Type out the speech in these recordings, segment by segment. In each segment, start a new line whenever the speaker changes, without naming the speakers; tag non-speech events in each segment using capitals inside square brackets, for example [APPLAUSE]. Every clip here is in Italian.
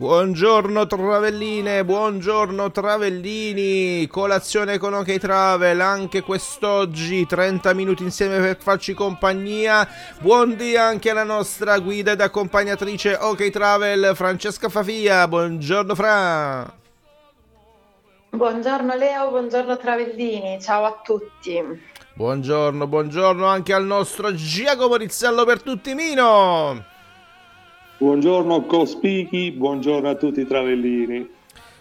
Buongiorno travelline, buongiorno travellini, colazione con OK Travel anche quest'oggi, 30 minuti insieme per farci compagnia. Buondì anche alla nostra guida ed accompagnatrice OK Travel Francesca Fafia, buongiorno Fra.
Buongiorno Leo, buongiorno Travellini, ciao a tutti.
Buongiorno, buongiorno anche al nostro Giacomo Rizzello per tutti Mino.
Buongiorno Cospichi, buongiorno a tutti i travellini.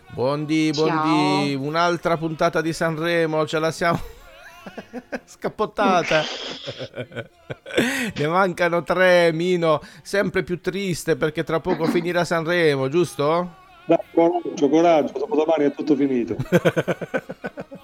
Buondì, buondì, un'altra puntata di Sanremo, ce la siamo [LAUGHS] scappottata. ne mancano tre, Mino, sempre più triste perché tra poco finirà Sanremo, giusto?
Dai, coraggio, coraggio, dopo domani è tutto finito. [LAUGHS]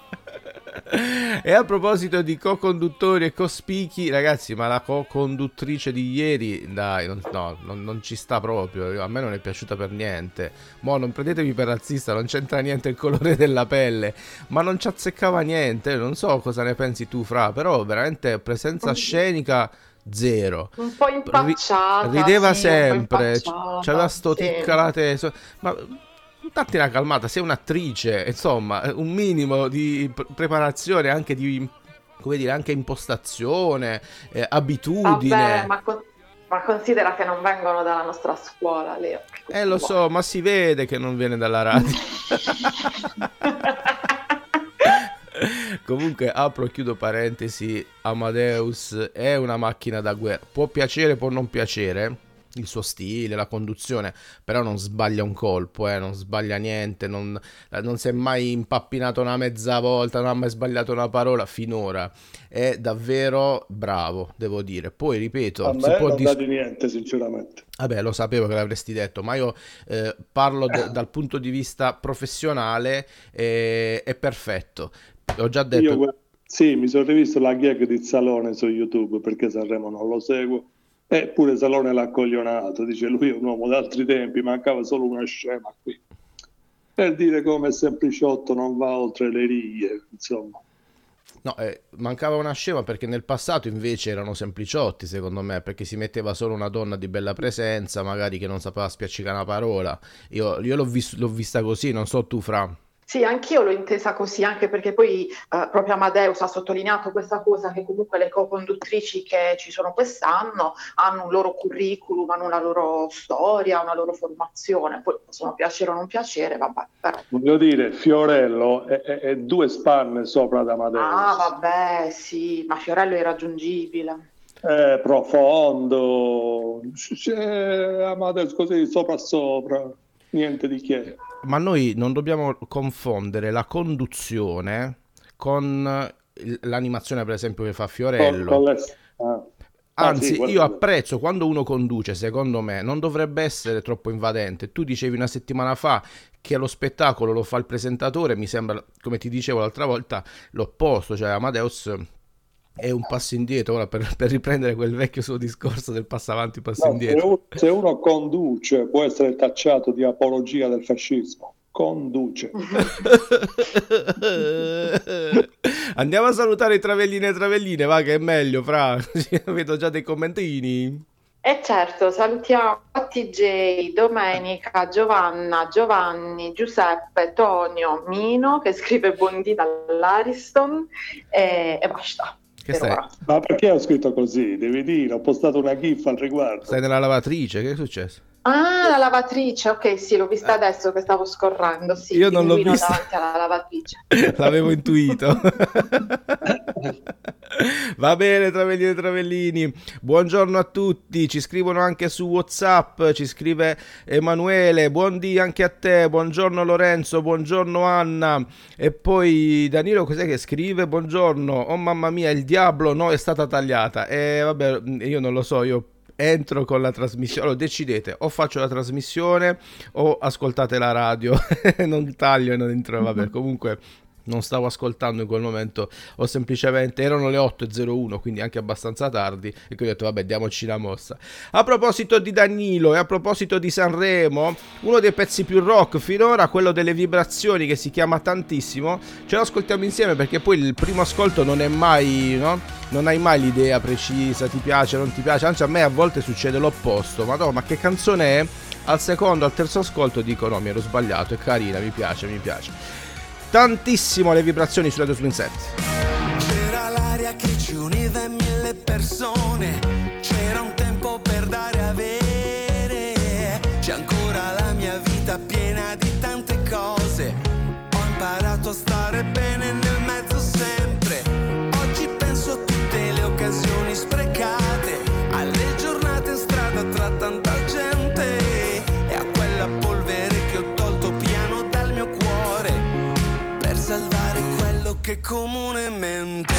E a proposito di co-conduttori e co-spichi, ragazzi, ma la co-conduttrice di ieri, dai, non, no, non, non, ci sta proprio. A me non è piaciuta per niente. Mo, non prendetemi per razzista, non c'entra niente il colore della pelle, ma non ci azzeccava niente. Non so cosa ne pensi tu, Fra, però veramente presenza scenica zero.
Un po' impacciata.
Rideva
sì,
sempre, c'aveva sto
sì.
ticca la testa. Ma datti una calmata, sei un'attrice, insomma, un minimo di pre- preparazione, anche di, come dire, anche impostazione, eh, abitudine.
Vabbè, ma, con- ma considera che non vengono dalla nostra scuola, Leo.
Eh, lo so, ma si vede che non viene dalla radio. [LAUGHS] Comunque apro e chiudo parentesi, Amadeus è una macchina da guerra, può piacere, può non piacere, il suo stile, la conduzione, però non sbaglia un colpo, eh, non sbaglia niente, non, non si è mai impappinato una mezza volta, non ha mai sbagliato una parola finora. È davvero bravo, devo dire. Poi ripeto,
A
si
me
può
non
dis-
di niente, sinceramente.
Vabbè, lo sapevo che l'avresti detto, ma io eh, parlo de- dal punto di vista professionale, eh, è perfetto. Ho già detto...
Io, sì, mi sono rivisto la gag di Salone su YouTube perché Sanremo non lo seguo. Eppure Salone l'ha coglionato, dice lui è un uomo d'altri tempi, mancava solo una scema qui. Per dire come sempliciotto non va oltre le righe, insomma.
No, eh, mancava una scema perché nel passato invece erano sempliciotti, secondo me, perché si metteva solo una donna di bella presenza, magari che non sapeva spiaccicare una parola. Io, io l'ho, vis- l'ho vista così, non so tu, Fra.
Sì, anch'io l'ho intesa così, anche perché poi eh, proprio Amadeus ha sottolineato questa cosa che comunque le co-conduttrici che ci sono quest'anno hanno un loro curriculum, hanno una loro storia, una loro formazione, poi possono piacere o non piacere, vabbè, però.
Voglio dire, Fiorello è, è- è due spanne sopra ad Amadeus.
Ah, vabbè, sì, ma Fiorello è irraggiungibile.
È profondo, c'è Amadeus così sopra sopra, niente di che.
Ma noi non dobbiamo confondere la conduzione con il- l'animazione, per esempio, che fa Fiorello.
ah. Ah,
Anzi, io apprezzo quando uno conduce, secondo me, non dovrebbe essere troppo invadente. Tu dicevi una settimana fa che lo spettacolo lo fa il presentatore, mi sembra, come ti dicevo l'altra volta, l'opposto, cioè Amadeus è un passo indietro, ora per, per riprendere quel vecchio suo discorso del passo avanti, passo
No,
indietro.
se uno conduce può essere tacciato di apologia del fascismo, conduce. [LAUGHS]
Andiamo a salutare i travellini e travelline, va che è meglio, fra. [LAUGHS] Vedo già dei commentini.
E certo, salutiamo TJ, Domenica, Giovanna, Giovanni, Giuseppe, Tonio, Mino che scrive buondì dall'Ariston e, e basta.
Che stai?
ora.
Ma perché ho scritto così? Devi dire, ho postato una gif al riguardo.
Stai nella lavatrice, che è successo?
Ah, la lavatrice, ok, sì, l'ho vista adesso che stavo scorrendo, sì,
Eh. Io non l'ho vista.
davanti alla lavatrice. [LAUGHS]
L'avevo intuito. [LAUGHS] Va bene, travellini e travellini. Buongiorno a tutti. Ci scrivono anche su WhatsApp. Ci scrive Emanuele. Buondì anche a te. Buongiorno Lorenzo. Buongiorno Anna. E poi Danilo, cos'è che scrive? Buongiorno. Oh mamma mia, il diavolo no, è stata tagliata. E vabbè, io non lo so. Io entro con la trasmissione. Allora, decidete, o faccio la trasmissione o ascoltate la radio. [LAUGHS] non taglio e non entro. Vabbè, [LAUGHS] comunque non stavo ascoltando in quel momento, ho semplicemente erano le 8.01, quindi anche abbastanza tardi, e quindi ho detto vabbè, diamoci una mossa. A proposito di Danilo e a proposito di Sanremo, uno dei pezzi più rock finora, quello delle vibrazioni che si chiama tantissimo, ce lo ascoltiamo insieme perché poi il primo ascolto non è mai, no? Non hai mai l'idea precisa, ti piace, non ti piace, anzi a me a volte succede l'opposto, ma no, ma che canzone è? Al secondo, al terzo ascolto dico no, mi ero sbagliato, è carina, mi piace, mi piace tantissimo le vibrazioni su Radio Swing Set.
C'era l'aria che ci univa in mille persone, c'era un tempo per dare e avere, c'è ancora la mia vita piena di tante cose, ho imparato a stare bene comunemente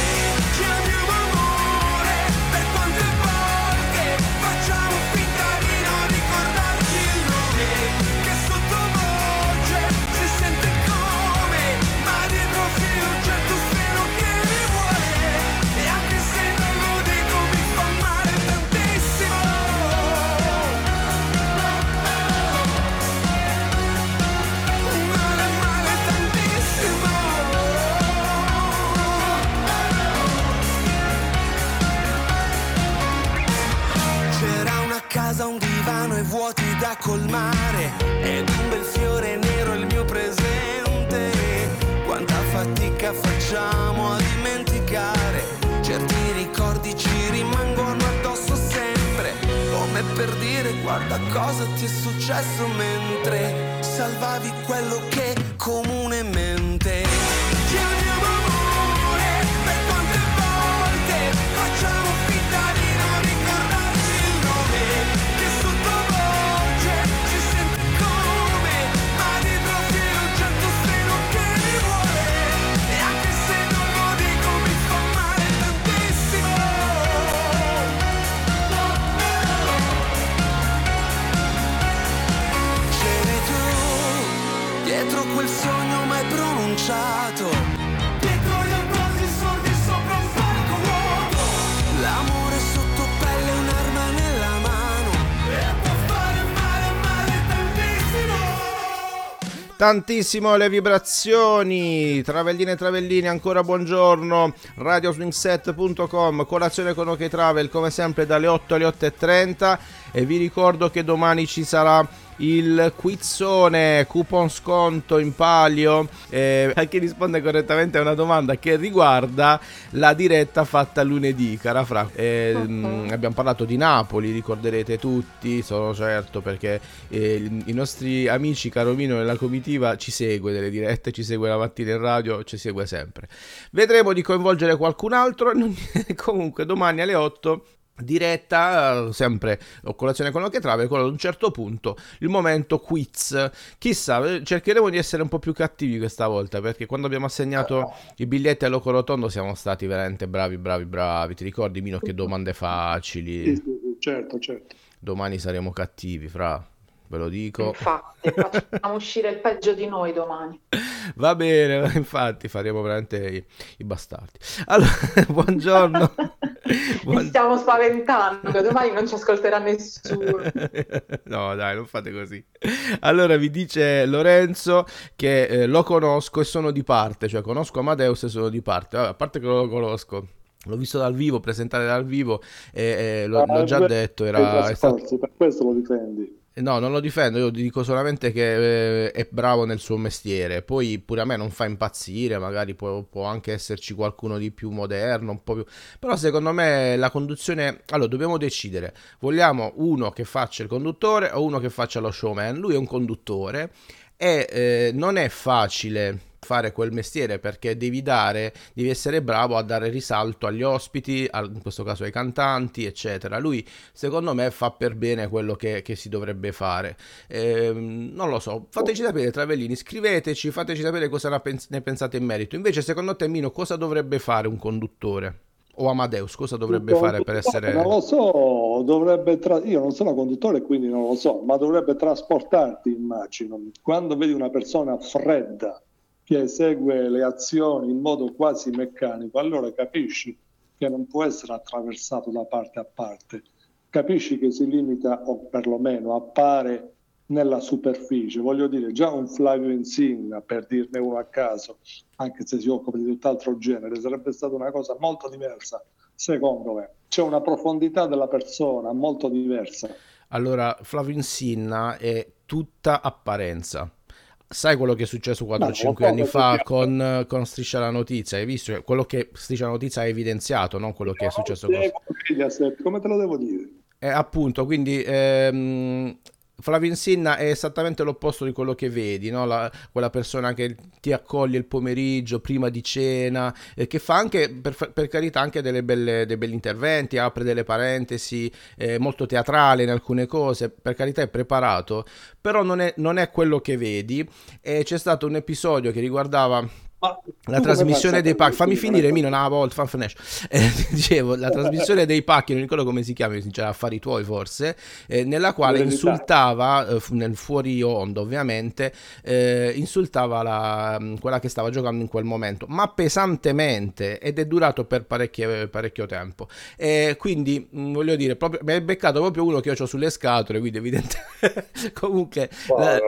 Tantissimo
le vibrazioni, travelline e travellini, ancora buongiorno, radioswingset.com, colazione con OK Travel come sempre dalle 8 alle 8.30 e vi ricordo che domani ci sarà il quizzone, coupon sconto in palio, eh, a chi risponde correttamente a una domanda che riguarda la diretta fatta lunedì, cara Fra. Eh, mh, abbiamo parlato di Napoli, ricorderete tutti, sono certo, perché eh, i nostri amici Caromino e la comitiva ci segue delle dirette, ci segue la mattina in radio, ci segue sempre. Vedremo di coinvolgere qualcun altro, [LAUGHS] comunque domani alle 8 diretta, eh, sempre o colazione con che trave, con ad un certo punto il momento quiz. Chissà, eh, cercheremo di essere un po' più cattivi questa volta, perché quando abbiamo assegnato i biglietti a Loco Rotondo siamo stati veramente bravi, bravi, bravi. Ti ricordi Mino che domande facili?
sì, sì, certo, certo.
Domani saremo cattivi, fra. Ve lo dico.
Infatti, facciamo uscire il peggio di noi domani. [LAUGHS]
Va bene, [LAUGHS] infatti faremo veramente i, i bastardi. Allora, [LAUGHS] buongiorno.
Mi stiamo spaventando, domani non ci ascolterà nessuno. [LAUGHS]
no, dai, non fate così. Allora vi dice Lorenzo che eh, lo conosco e sono di parte, cioè conosco Amadeus e sono di parte. Vabbè, a parte che lo conosco, L'ho visto dal vivo, presentare dal vivo e, e l'ho, l'ho, già detto. Era,
è stato... Per questo lo difendi.
No, non lo difendo, io dico solamente che eh, è bravo nel suo mestiere. Poi pure a me non fa impazzire, magari può, può, anche esserci qualcuno di più moderno, un po' più. Però secondo me la conduzione. Allora, dobbiamo decidere: vogliamo uno che faccia il conduttore o uno che faccia lo showman? Lui è un conduttore e eh, non è facile fare quel mestiere perché devi dare, devi essere bravo a dare risalto agli ospiti, in questo caso ai cantanti, eccetera. Lui, secondo me, fa per bene quello che, che si dovrebbe fare. Eh, non lo so, fateci sapere, Travellini, scriveteci, fateci sapere cosa ne pensate in merito. Invece, secondo te, Mino, cosa dovrebbe fare un conduttore? O Amadeus, cosa dovrebbe fare per essere...
Non lo so, dovrebbe... Tra... Io non sono conduttore, quindi non lo so, ma dovrebbe trasportarti, immagino. Quando vedi una persona fredda, che esegue le azioni in modo quasi meccanico, allora capisci che non può essere attraversato da parte a parte, capisci che si limita, o perlomeno appare nella superficie. Voglio dire, già un Flavio Insigna, per dirne uno a caso, anche se si occupa di tutt'altro genere, sarebbe stata una cosa molto diversa, secondo me. C'è una profondità della persona molto diversa.
Allora, Flavio Insinna è tutta apparenza Sai quello che è successo 4-5 anni fa con, con, Striscia la Notizia? Hai visto? Quello che Striscia la Notizia ha evidenziato, non quello che è successo con...
Come te lo devo dire?
Eh, appunto, quindi ehm, Flavio Insinna è esattamente l'opposto di quello che vedi, no? La, quella persona che ti accoglie il pomeriggio prima di cena, eh, che fa anche, per, per carità, anche belle, dei belli interventi, apre delle parentesi, è molto teatrale in alcune cose, per carità è preparato, però non è, non è quello che vedi. E c'è stato un episodio che riguardava la trasmissione dei pacchi, fammi finire Mino una volta, fan eh, [LAUGHS] dicevo, la trasmissione dei pacchi, non ricordo come si chiama, cioè affari tuoi forse, eh, nella quale insultava, eh, nel fuori onda ovviamente, eh, insultava la, mm, quella che stava giocando in quel momento, ma pesantemente ed è durato per parecchio, parecchio tempo. E quindi mm, voglio dire, proprio, mi è beccato proprio uno che io ho sulle scatole, quindi evidentemente [LAUGHS] comunque... La,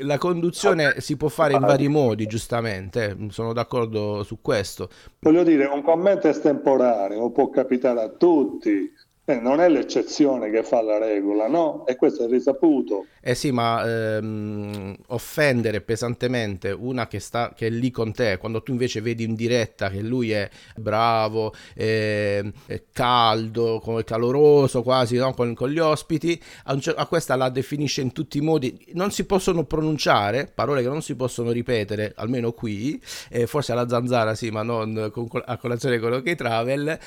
la conduzione si può fare in vari modi, giustamente, eh, sono d'accordo su questo.
Voglio dire, un commento estemporaneo può capitare a tutti, eh, non è l'eccezione che fa la regola, no? E questo è risaputo.
Eh sì, ma ehm, offendere pesantemente una che, sta, che è lì con te, quando tu invece vedi in diretta che lui è bravo, è, è caldo, caloroso quasi no? con, con, gli ospiti, a, un, a, questa la definisce in tutti i modi. Non si possono pronunciare, parole che non si possono ripetere, almeno qui, eh, forse alla zanzara sì, ma non con, a colazione con OK Travel.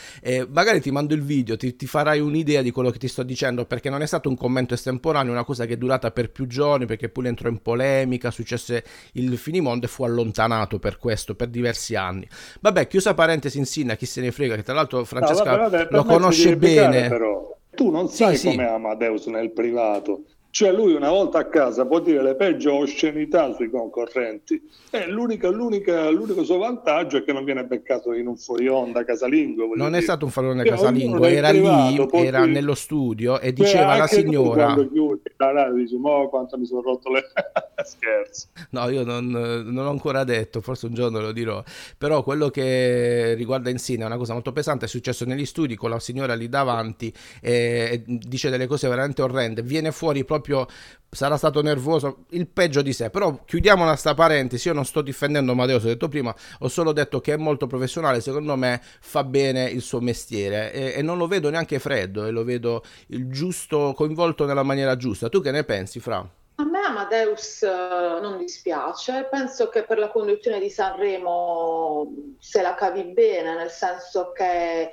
Magari ti mando il video, ti, ti farai un'idea di quello che ti sto dicendo, perché non è stato un commento estemporaneo, una cosa che è durata per più giorni perché poi entrò in polemica, successe il finimondo e fu allontanato per questo per diversi anni. Vabbè, chiusa parentesi in Sinna, chi se ne frega, che tra l'altro Francesca no, vabbè, vabbè, lo conosce bene.
Però. Tu non sai sì, come sì. Amadeus nel privato cioè lui una volta a casa può dire le peggio oscenità sui concorrenti. E l'unico, l'unico suo vantaggio è che non viene beccato in un fuori onda casalingo.
Non dire. è stato un fuori onda casalingo, era lì, era dire... nello studio e cioè, diceva alla signora... Chiudi
la radio oh, quanto mi sono rotto le... [LAUGHS] Scherzo.
No, io non, non, ho ancora detto, forse un giorno lo dirò. Però quello che riguarda Insina è una cosa molto pesante, è successo negli studi con la signora lì davanti e dice delle cose veramente orrende. Viene fuori proprio proprio sarà stato nervoso, il peggio di sé. Però chiudiamo questa parentesi, io non sto difendendo Matteo, ho detto prima, ho solo detto che è molto professionale, secondo me fa bene il suo mestiere e, e non lo vedo neanche freddo e lo vedo il giusto, coinvolto nella maniera giusta. Tu che ne pensi, Fra?
A me Amadeus uh, non dispiace, penso che per la conduzione di Sanremo se la cavi bene, nel senso che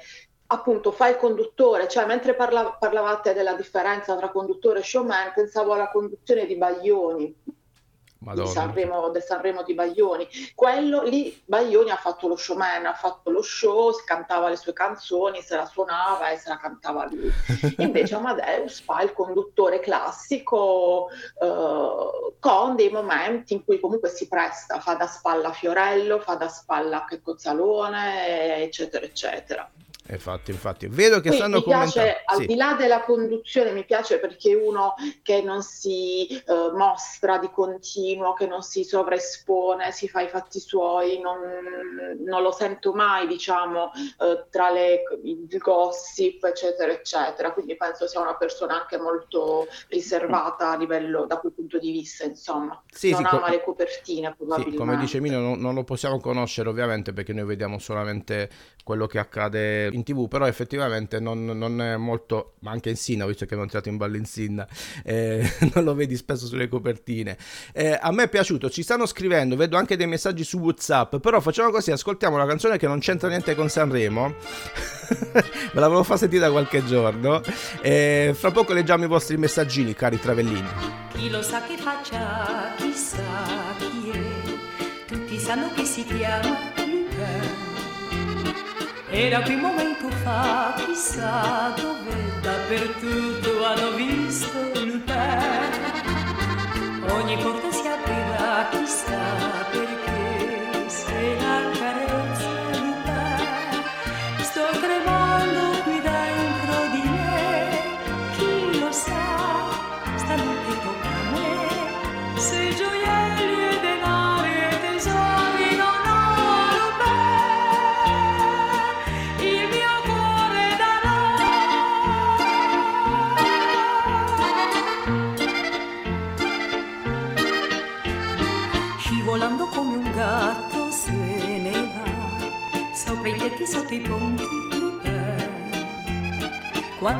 appunto fa il conduttore, cioè mentre parla- parlavate della differenza tra conduttore e showman, pensavo alla conduzione di Baglioni, di Sanremo, del Sanremo di Baglioni. Quello lì, Baglioni ha fatto lo showman, ha fatto lo show, cantava le sue canzoni, se la suonava e se la cantava lui. [LAUGHS] Invece Amadeus fa il conduttore classico eh, con dei momenti in cui comunque si presta, fa da spalla a Fiorello, fa da spalla a Checco Zalone, eccetera, eccetera.
Infatti, infatti, vedo che
Poi
stanno
mi piace,
commentando.
al
Sì.
di là della conduzione, mi piace perché uno che non si eh, mostra di continuo, che non si sovraespone, si fa i fatti suoi, non, non lo sento mai, diciamo, eh, tra le, il gossip, eccetera, eccetera. Quindi penso sia una persona anche molto riservata a livello, da quel punto di vista, insomma.
Sì,
non
sì,
ama le copertine,
Sì,
probabilmente.
come dice Mino, non, non lo possiamo conoscere ovviamente perché noi vediamo solamente quello che accade in tv, però effettivamente non, non è molto, ma anche in Sinna, visto che abbiamo tirato in ballo in Sinna, eh, [LAUGHS] non lo vedi spesso sulle copertine. Eh, a me è piaciuto, ci stanno scrivendo, vedo anche dei messaggi su Whatsapp, però facciamo così, ascoltiamo una canzone che non c'entra niente con Sanremo, [LAUGHS] me l'avevo fa sentire da qualche giorno, e fra poco leggiamo i vostri messaggini, cari travellini.
Chi lo sa che faccia, chissà chi è. Tutti sanno che si chiama. Era qui un momento fa, chissà dove, dappertutto hanno visto Lupin. Ogni porta si aprirà, chissà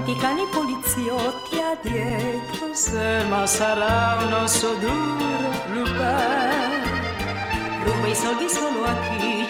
Quanti cani poliziotti ha dietro. Se ma sarà un osso duro Lupin. Ruba i soldi solo a chi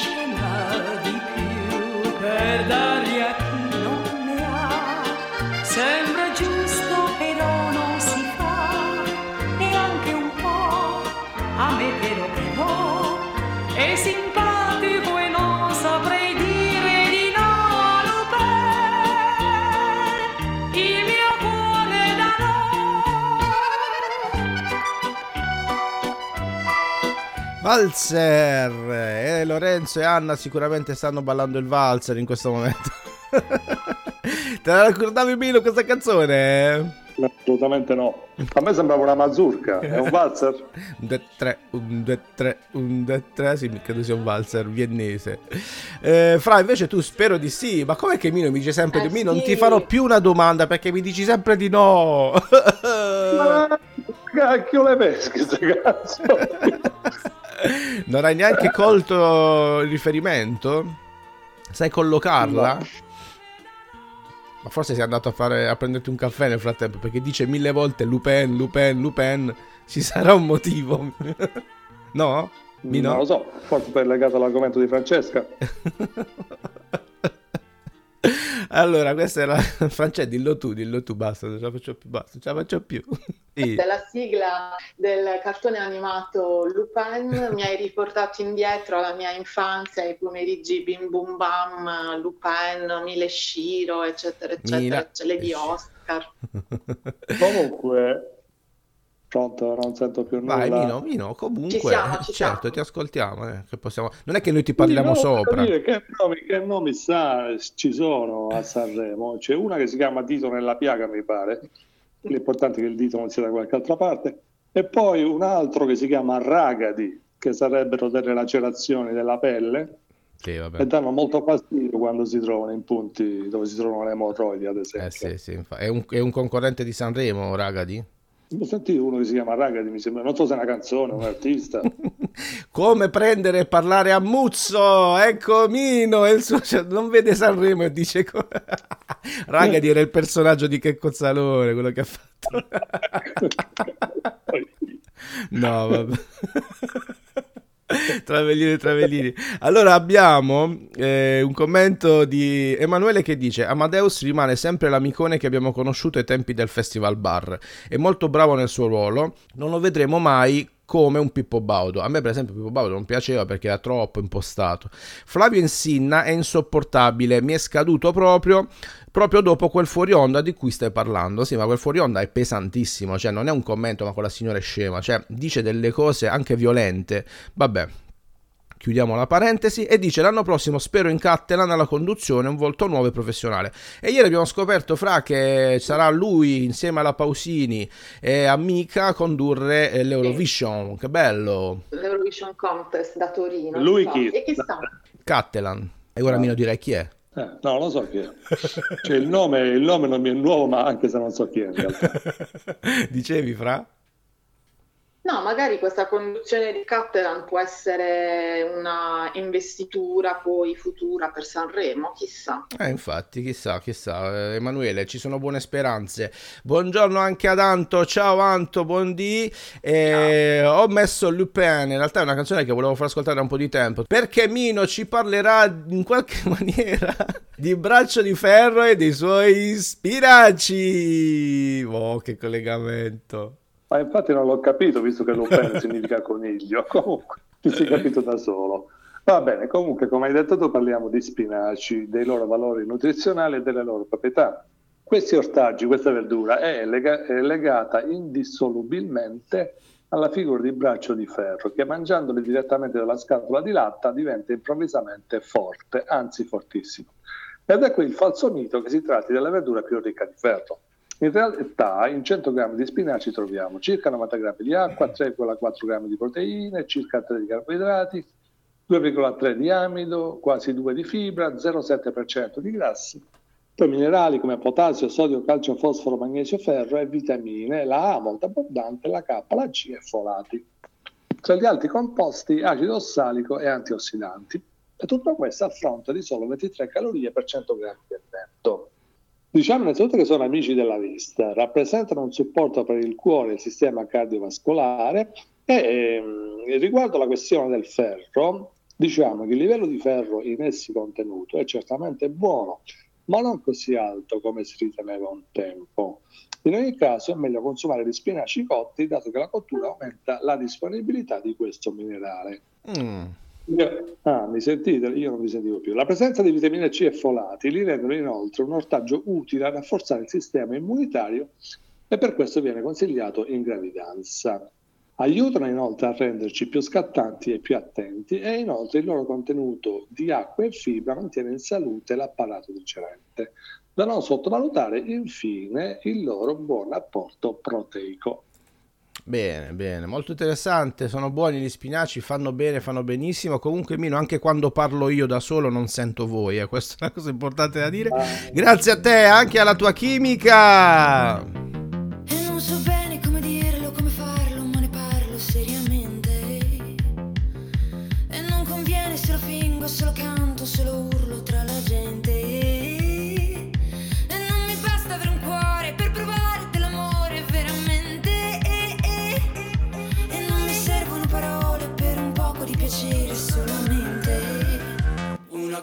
Valzer! E Lorenzo e Anna sicuramente stanno ballando il valzer in questo momento. [LAUGHS] Te la ricordavi Milo questa canzone?
Assolutamente no. A me sembrava una mazurka, è un valzer? [LAUGHS]
Un, due, tre, un, due, tre, un, due, tre, sì, credo sia un valzer viennese. Eh, Fra, invece tu spero di sì, ma com'è che Mino mi dice sempre
Eh,
di Mino? Non
sì.
ti farò più una domanda perché mi dici sempre di no.
Ma [LAUGHS] cacchio le pesche, queste canzoni?
Non hai neanche colto il riferimento? Sai collocarla?
No.
Ma forse sei andato a, fare, a prenderti un caffè nel frattempo perché dice mille volte Lupin, Lupin, Lupin. Ci sarà un motivo. [LAUGHS] no? Mino?
Non lo so, forse per legato all'argomento di Francesca. [LAUGHS] [LAUGHS]
Allora, questa era [LAUGHS] Francesco, dillo tu, dillo tu, basta, non ce la faccio più, basta, non ce la faccio più. [LAUGHS] Sì.
Della sigla del cartone animato Lupin mi hai riportato indietro alla mia infanzia, ai pomeriggi Bim Bum Bam, Lupin, Mile Shiro, eccetera, eccetera,
Mila
le di Oscar.
Comunque, pronto, non sento più nulla.
Vai, Mino, Mino, comunque,
Ci siamo, ci
certo,
siamo.
ti ascoltiamo, eh, che possiamo... Non è che noi ti parliamo
no,
sopra.
dire, Che nomi, che nomi sa, ci sono a Sanremo? C'è una che si chiama Dito nella piaga, mi pare. L'importante è che il dito non sia da qualche altra parte. E poi un altro che si chiama Ragadi, che sarebbero delle lacerazioni della pelle
Sì, vabbè.
e danno molto fastidio quando si trovano in punti dove si trovano le emorroidi, ad esempio.
Eh sì, sì, è, un, è un concorrente di Sanremo, Ragadi?
Ho sentito uno che si chiama Ragadi, mi sembra, non so se è una canzone, un artista. [LAUGHS]
Come prendere e parlare a Muzzo? Ecco Mino, il suo- non vede Sanremo e dice... [LAUGHS] Ragadi era il personaggio di Checco Zalone, quello che ha fatto. [LAUGHS] No, vabbè. [LAUGHS] Travellini e Travellini. Allora abbiamo eh, un commento di Emanuele che dice Amadeus rimane sempre l'amicone che abbiamo conosciuto ai tempi del Festival Bar. È molto bravo nel suo ruolo. Non lo vedremo mai come un Pippo Baudo. A me per esempio Pippo Baudo non piaceva perché era troppo impostato. Flavio Insinna è insopportabile, mi è scaduto proprio proprio dopo quel fuori onda di cui stai parlando. Sì, ma quel fuori onda è pesantissimo, cioè non è un commento, ma quella signora è scema, cioè dice delle cose anche violente. Vabbè. Chiudiamo la parentesi, e dice l'anno prossimo spero in Cattelan alla conduzione un volto nuovo e professionale. E ieri abbiamo scoperto fra che sarà lui insieme alla Pausini e a Mika a condurre eh, l'Eurovision, che bello!
L'Eurovision Contest da Torino.
Lui chi?
E chissà.
Cattelan. E ora Mino direi chi è.
Eh, no, lo so chi è. [LAUGHS] Cioè, il, nome, il nome non mi è nuovo, ma anche se non so chi è in realtà. [LAUGHS]
Dicevi fra?
No, magari questa conduzione di Cattelan può essere una investitura poi futura per Sanremo, chissà.
Eh, infatti, chissà, chissà. Eh, Emanuele, ci sono buone speranze. Buongiorno anche ad Anto. Ciao Anto, buondì. Eh, ho messo Lupin, in realtà è una canzone che volevo far ascoltare da un po' di tempo, perché Mino ci parlerà in qualche [LAUGHS] maniera di Braccio di Ferro e dei suoi spinaci. Oh, che collegamento.
Ma infatti non l'ho capito, visto che Lupin [LAUGHS] significa coniglio. [LAUGHS] Comunque, ti sei capito da solo. Va bene, comunque, come hai detto tu, parliamo di spinaci, dei loro valori nutrizionali e delle loro proprietà. Questi ortaggi, questa verdura è, lega- è legata indissolubilmente alla figura di braccio di ferro, che mangiandoli direttamente dalla scatola di latta diventa improvvisamente forte, anzi fortissimo. Ed è qui il falso mito che si tratti della verdura più ricca di ferro. In realtà in 100 grammi di spinaci troviamo circa 90 grammi di acqua, 3,4 grammi di proteine, circa 3 di carboidrati, 2,3 di amido, quasi 2 di fibra, 0,7% di grassi, poi minerali come potassio, sodio, calcio, fosforo, magnesio, ferro e vitamine, la A molto abbondante, la K, la C e folati. Tra gli altri composti acido ossalico e antiossidanti. E tutto questo a fronte di solo 23 calorie per 100 grammi di alimento. Diciamo innanzitutto che sono amici della vista, rappresentano un supporto per il cuore e il sistema cardiovascolare e ehm, riguardo alla questione del ferro, diciamo che il livello di ferro in essi contenuto è certamente buono, ma non così alto come si riteneva un tempo. In ogni caso è meglio consumare gli spinaci cotti, dato che la cottura aumenta la disponibilità di questo minerale.
Mm.
Ah, mi sentite? Io non vi sentivo più. La presenza di vitamine C e folati li rendono inoltre un ortaggio utile a rafforzare il sistema immunitario e per questo viene consigliato in gravidanza. Aiutano inoltre a renderci più scattanti e più attenti e inoltre il loro contenuto di acqua e fibra mantiene in salute l'apparato digerente. Da non sottovalutare infine il loro buon apporto proteico.
Bene, bene, molto interessante, sono buoni gli spinaci, fanno bene, fanno benissimo. Comunque Mino, anche quando parlo io da solo non sento voi, eh, questa è una cosa importante da dire. Grazie a te, anche alla tua chimica.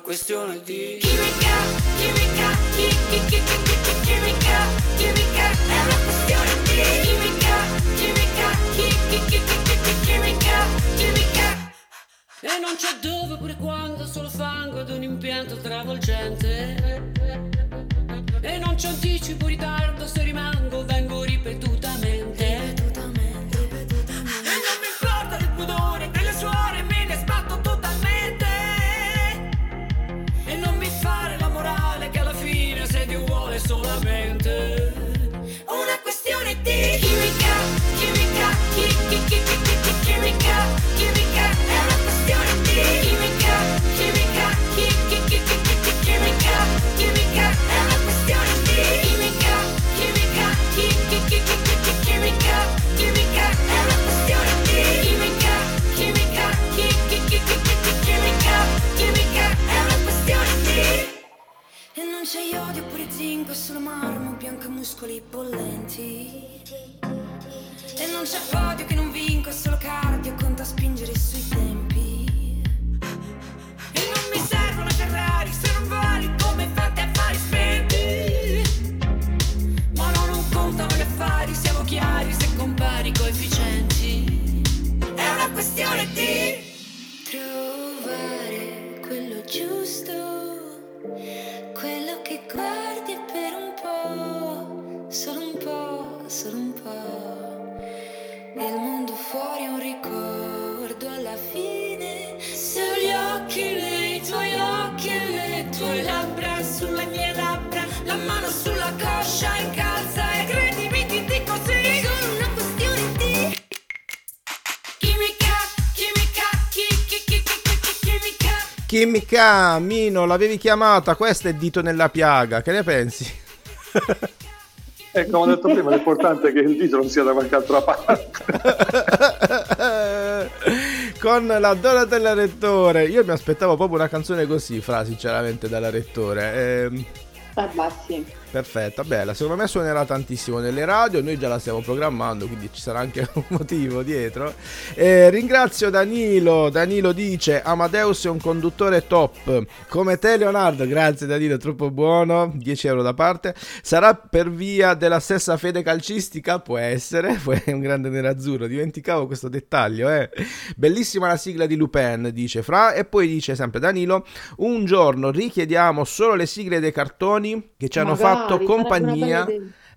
Questione di
Chimica, chimica, chi, chi, chi, chi, chi, chi, chimica, chimica, è una questione di chi, chi, chi, chi, chimica, chimica.
E non c'è dove pure quando solo fango ad un impianto travolgente E non c'è anticipo ritardo C'è podio che non vinco, è solo cardio, conta spingere sui tempi. E non mi servono Ferrari se non vali come fate affari spenti. Ma no, non contano gli affari, siamo chiari se compari coefficienti.
È una questione di
Trovare quello giusto, quello che guardi
Chimica, Mino, l'avevi chiamata, questa è dito nella piaga, che ne pensi? [LAUGHS]
E come ho detto prima, l'importante è che il dito non sia da qualche altra parte. [LAUGHS]
Con la Donatella Rettore, io mi aspettavo proprio una canzone così, fra sinceramente, dalla Rettore.
Eh, beh, sì.
Perfetta, bella, secondo me suonerà tantissimo nelle radio, noi già la stiamo programmando, quindi ci sarà anche [LAUGHS] un motivo dietro. Eh, ringrazio Danilo, Danilo dice Amadeus è un conduttore top, come te Leonardo, grazie Danilo, troppo buono, 10 euro da parte. Sarà per via della stessa fede calcistica? Può essere, [LAUGHS] è un grande nerazzurro, dimenticavo questo dettaglio, eh. Bellissima la sigla di Lupin, dice Fra, e poi dice sempre Danilo, un giorno richiediamo solo le sigle dei cartoni che ci hanno fatto
sarebbe una
compagnia.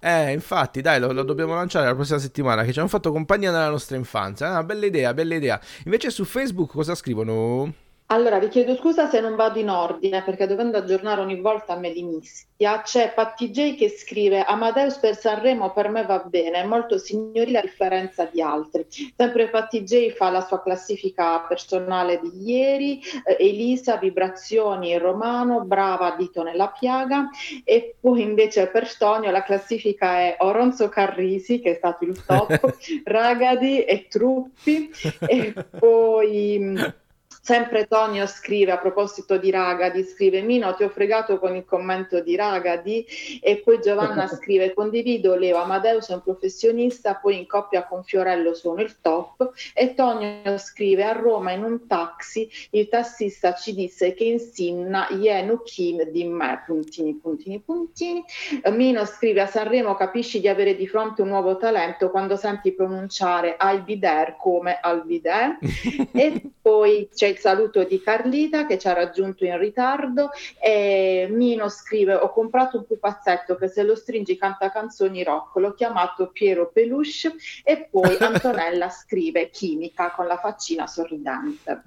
Eh, infatti, dai, lo, lo dobbiamo lanciare la prossima settimana. Che ci hanno fatto compagnia nella nostra infanzia. Ah, bella idea, bella idea. Invece su Facebook cosa scrivono?
Allora, vi chiedo scusa se non vado in ordine, perché dovendo aggiornare ogni volta me li mischia. C'è Patti J che scrive Amadeus per Sanremo per me va bene, è molto signorile a differenza di altri. Sempre Patti J fa la sua classifica personale di ieri, eh, Elisa, Vibrazioni, Romano, Brava, Dito nella piaga, e poi invece per Tonio la classifica è Oronzo Carrisi, che è stato il top, [LAUGHS] Ragadi e Truppi, e poi... Sempre Tonio scrive a proposito di Ragadi, scrive Mino ti ho fregato con il commento di Ragadi e poi Giovanna [LAUGHS] scrive condivido Leo Amadeus è un professionista, poi in coppia con Fiorello sono il top e Tonio scrive a Roma in un taxi il tassista ci disse che in Sinna Yenu Kim di me, puntini puntini puntini. Mino scrive a Sanremo capisci di avere di fronte un nuovo talento quando senti pronunciare Albider come Albider [LAUGHS] e poi c'è il saluto di Carlita che ci ha raggiunto in ritardo e Mino scrive ho comprato un pupazzetto che se lo stringi canta canzoni rock, l'ho chiamato Piero Peluche e poi [LAUGHS] Antonella scrive chimica con la faccina sorridente.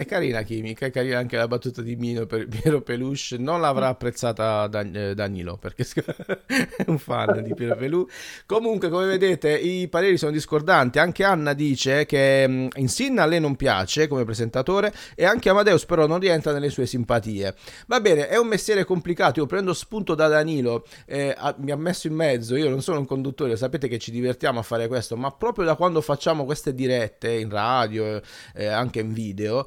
È carina chimica, è carina anche la battuta di Mino per [LAUGHS] Piero Peluche. Non l'avrà apprezzata Dan- eh, Danilo perché [LAUGHS] è un fan di Piero Peluche. Comunque, come vedete, i pareri sono discordanti. Anche Anna dice che mh, in Sinna a lei non piace come presentatore e anche Amadeus, però, non rientra nelle sue simpatie. Va bene, è un mestiere complicato. Io prendo spunto da Danilo, eh, ha- mi ha messo in mezzo. Io non sono un conduttore, sapete che ci divertiamo a fare questo, ma proprio da quando facciamo queste dirette in radio, eh, anche in video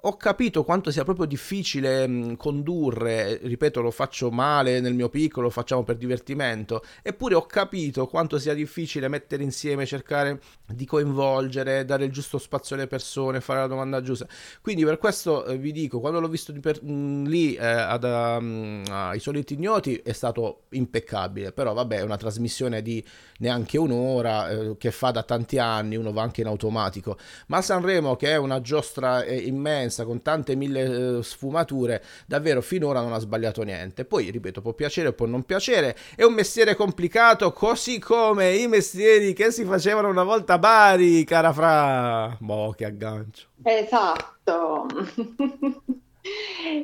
ho capito quanto sia proprio difficile mh, condurre, ripeto, lo faccio male nel mio piccolo, lo facciamo per divertimento, eppure ho capito quanto sia difficile mettere insieme, cercare di coinvolgere, dare il giusto spazio alle persone, fare la domanda giusta. Quindi per questo eh, vi dico, quando l'ho visto per- mh, lì eh, ad, um, ai soliti ignoti è stato impeccabile, però vabbè è una trasmissione di neanche un'ora eh, che fa da tanti anni, uno va anche in automatico, ma Sanremo che è una giostra eh, immensa con tante mille eh, sfumature, davvero finora non ha sbagliato niente. Poi, ripeto, può piacere o può non piacere, è un mestiere complicato, così come i mestieri che si facevano una volta a Bari, cara Fra. Boh, che aggancio.
Esatto. [LAUGHS]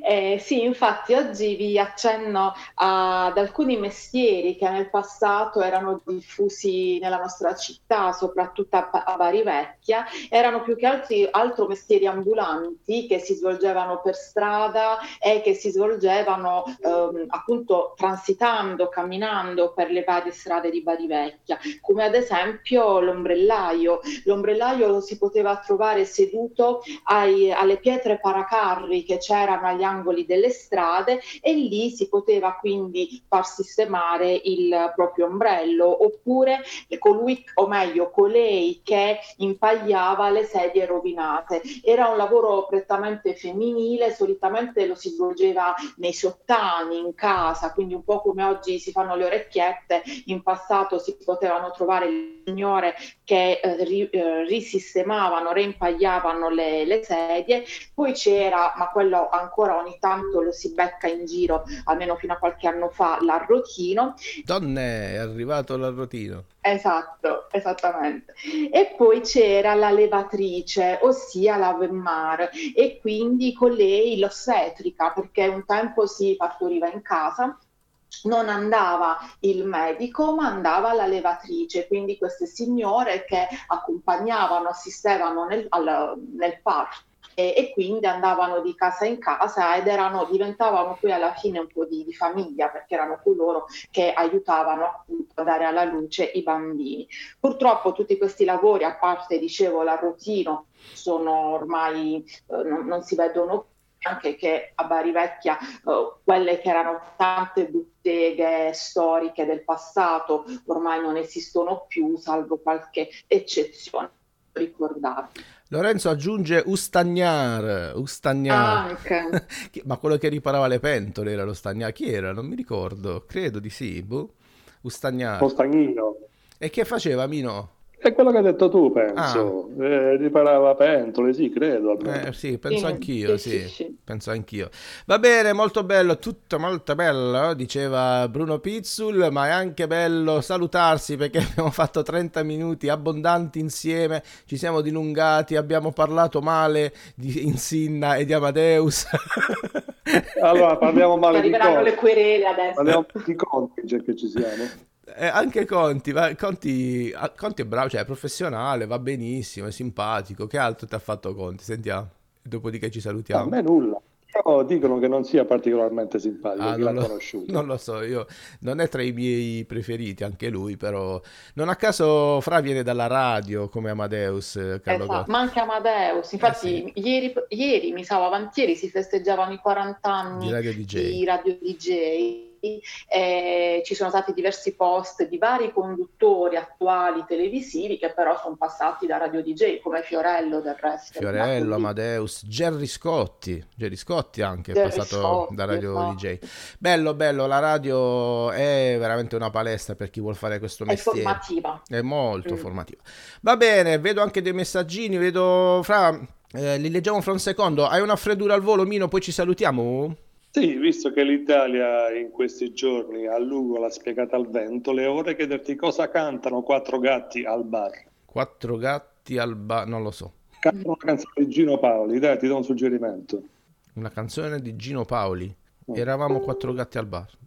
Eh, sì, infatti oggi vi accenno ad alcuni mestieri che nel passato erano diffusi nella nostra città, soprattutto a, Bari Vecchia, erano più che altri, altro mestieri ambulanti che si svolgevano per strada e che si svolgevano ehm, appunto transitando, camminando per le varie strade di Bari Vecchia, come ad esempio l'ombrellaio. L'ombrellaio lo si poteva trovare seduto ai- alle pietre paracarri che c'erano agli angoli delle strade e lì si poteva quindi far sistemare il proprio ombrello oppure colui o meglio colei che impagliava le sedie rovinate. Era un lavoro prettamente femminile, solitamente lo si svolgeva nei sottani, in casa, quindi un po' come oggi si fanno le orecchiette, in passato si potevano trovare le signore che eh, ri- eh, risistemavano, reimpagliavano le, le sedie, poi c'era, ma quello ancora ogni tanto lo si becca in giro, almeno fino a qualche anno fa, l'arrotino.
Donne, è arrivato l'arrotino.
Esatto, esattamente. E poi c'era la levatrice, ossia la Wemmar, e quindi con lei l'ostetrica, perché un tempo si partoriva in casa non andava il medico, ma andava la levatrice, quindi queste signore che accompagnavano, assistevano nel, al- nel parto e, e quindi andavano di casa in casa ed erano, diventavano poi alla fine un po' di, di famiglia perché erano coloro che aiutavano appunto a dare alla luce i bambini. Purtroppo tutti questi lavori, a parte dicevo l'arrotino, sono ormai eh, non, non si vedono più anche che a Bari Vecchia eh, quelle che erano tante botteghe storiche del passato ormai non esistono più, salvo qualche eccezione ricordabile.
Lorenzo aggiunge Ustagnar, Ustagnar.
Anche. [LAUGHS]
Chi- Ma quello che riparava le pentole era lo Stagnar. Chi era? Non mi ricordo. Credo di sì. boh. Ustagnar.
Costagnino.
E che faceva Mino?
È quello che hai detto tu, penso. Eh, riparava pentole, sì, credo.
Eh, sì, penso
Sì,
anch'io,
sì,
sì,
sì, sì.
penso anch'io. Va bene, molto bello, tutto molto bello, diceva Bruno Pizzul, ma è anche bello salutarsi perché [LAUGHS] abbiamo fatto 30 minuti abbondanti insieme, ci siamo dilungati, abbiamo parlato male di Insinna e di Amadeus.
Allora, parliamo male di
Arriveranno le querele adesso.
Parliamo di Conti, già che ci siamo.
Eh, anche Conti, va- Conti, ah, Conti è bravo, cioè è professionale, va benissimo, è simpatico. Che altro ti ha fatto Conti? Sentiamo. Dopodiché ci
A
salutiamo.
me nulla. Però dicono che non sia particolarmente simpatico,
Ah, non, lo,
conosciuto. [LAUGHS]
non lo so, io non è tra i miei preferiti, anche lui, però non a caso Fra viene dalla radio come Amadeus, eh, Carlo
Esatto, ma anche Amadeus, infatti ieri, ieri, mi sa, o avantieri si festeggiavano i 40 anni
Di Radio DJ.
di Radio DJ e ci sono stati diversi post di vari conduttori attuali televisivi che però sono passati da Radio DJ come Fiorello del resto.
Fiorello, Amadeus, Gerry Scotti, Gerry Scotti anche è
Gerry
passato
Scotti,
da Radio
esatto.
DJ. Bello, bello, la radio è veramente una palestra per chi vuol fare questo
È
mestiere.
formativa.
È molto
Mm.
formativa. Va bene, vedo anche dei messaggini, vedo Fra, eh, li leggiamo fra un secondo. Hai una freddura al volo, Mino, poi ci salutiamo?
Sì, visto che l'Italia in questi giorni a Lugo l'ha spiegata al vento, le vorrei chiederti cosa cantano quattro gatti al bar.
Quattro gatti al bar, non lo so.
Cantano una canzone di Gino Paoli, dai, ti do un suggerimento.
Una canzone di Gino Paoli. Eravamo quattro gatti al bar. [LAUGHS]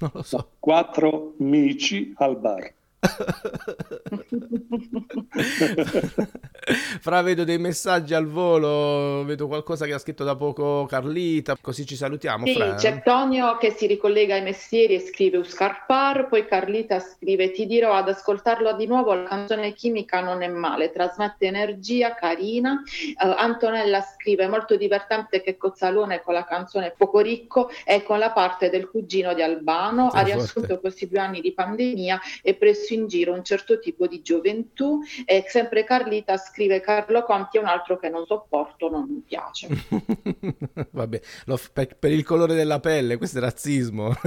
Non lo so.
Quattro mici al bar. [LAUGHS]
Fra vedo dei messaggi al volo, vedo qualcosa che ha scritto da poco Carlita, così ci salutiamo.
Sì,
Fra.
c'è Tonio che si ricollega ai mestieri e scrive Uscarpar, poi Carlita scrive ti dirò ad ascoltarlo di nuovo, la canzone chimica non è male, trasmette energia, carina. Eh, Antonella scrive molto divertente che Cozzalone con la canzone Poco Ricco e con la parte del cugino di Albano
Sì,
ha
forte.
riassunto questi due anni di pandemia e preso in giro un certo tipo di gioventù e sempre Carlita scrive Carlo Conti è un altro che non sopporto, non mi piace. [LAUGHS]
Vabbè, lo- per, per il colore della pelle, questo è razzismo. [LAUGHS]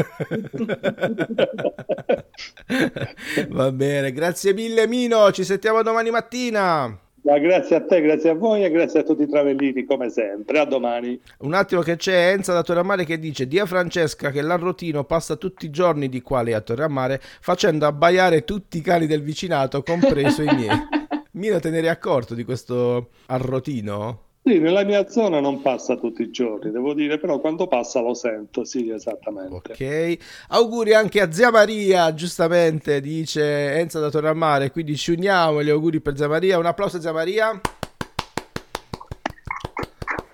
[LAUGHS] Va bene, grazie mille Mino, ci sentiamo domani mattina.
Ma grazie a te, grazie a voi e grazie a tutti i travellini come sempre. A domani.
Un attimo che c'è Enza da Torre che dice Dia Francesca che l'arrotino passa tutti i giorni di qua lei a Torre facendo abbaiare tutti i cani del vicinato, compreso i miei. [LAUGHS] Mino, te ne eri accorto di questo arrotino?
Sì, nella mia zona non passa tutti i giorni, devo dire, però quando passa lo sento, sì, esattamente.
Ok, auguri anche a Zia Maria, giustamente dice Enza da Torre a Mare, quindi ci uniamo gli auguri per Zia Maria, un applauso a Zia Maria.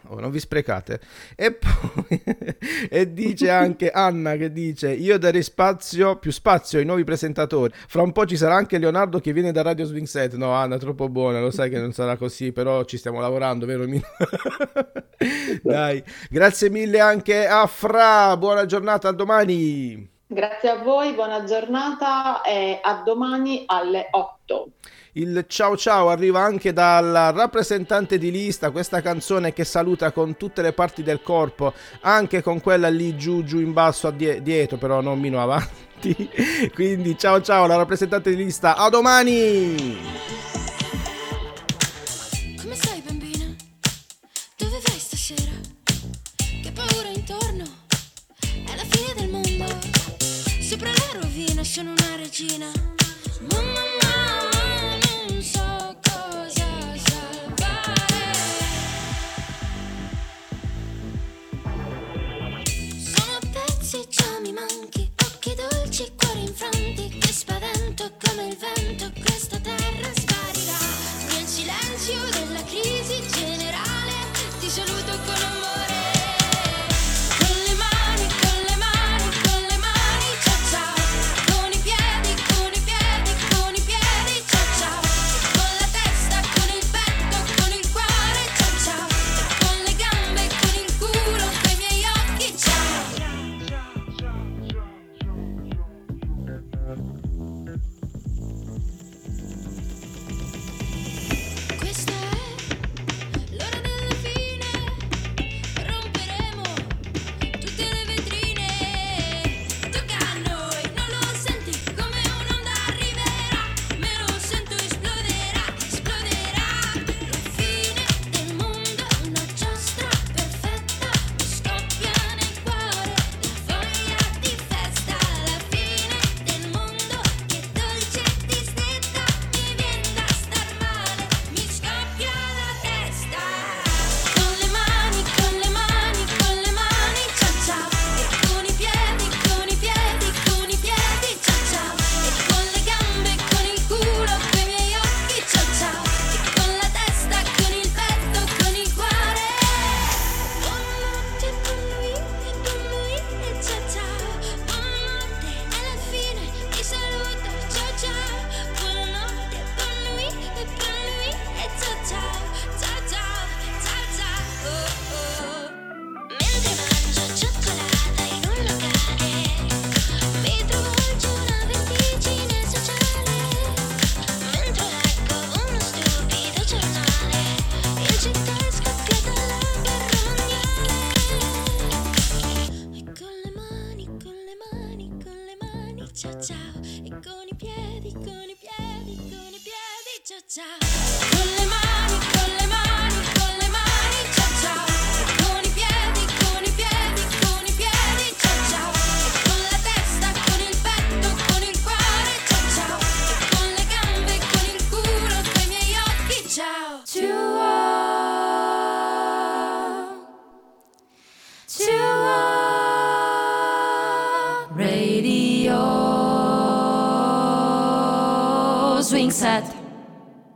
Oh, non vi sprecate. E poi [LAUGHS] e dice anche Anna che dice io darei spazio, più spazio ai nuovi presentatori. Fra un po' ci sarà anche Leonardo che viene da Radio Swing Set. No, Anna, troppo buona, lo sai che non sarà così, però ci stiamo lavorando, vero Mino? [LAUGHS] Dai, grazie mille anche a Fra. Buona giornata, a domani.
Grazie a voi, buona giornata e a domani alle 8.
Il ciao ciao arriva anche dal rappresentante di lista, questa canzone che saluta con tutte le parti del corpo, anche con quella lì giù giù in basso dietro, però non meno avanti. [LAUGHS] Quindi ciao ciao la rappresentante di lista, a domani!
Come stai bambina? Dove vai stasera? Che paura intorno? È la fine del mondo. Sopra la rovina sono una regina. Mamma mia, infranti. Che spavento come il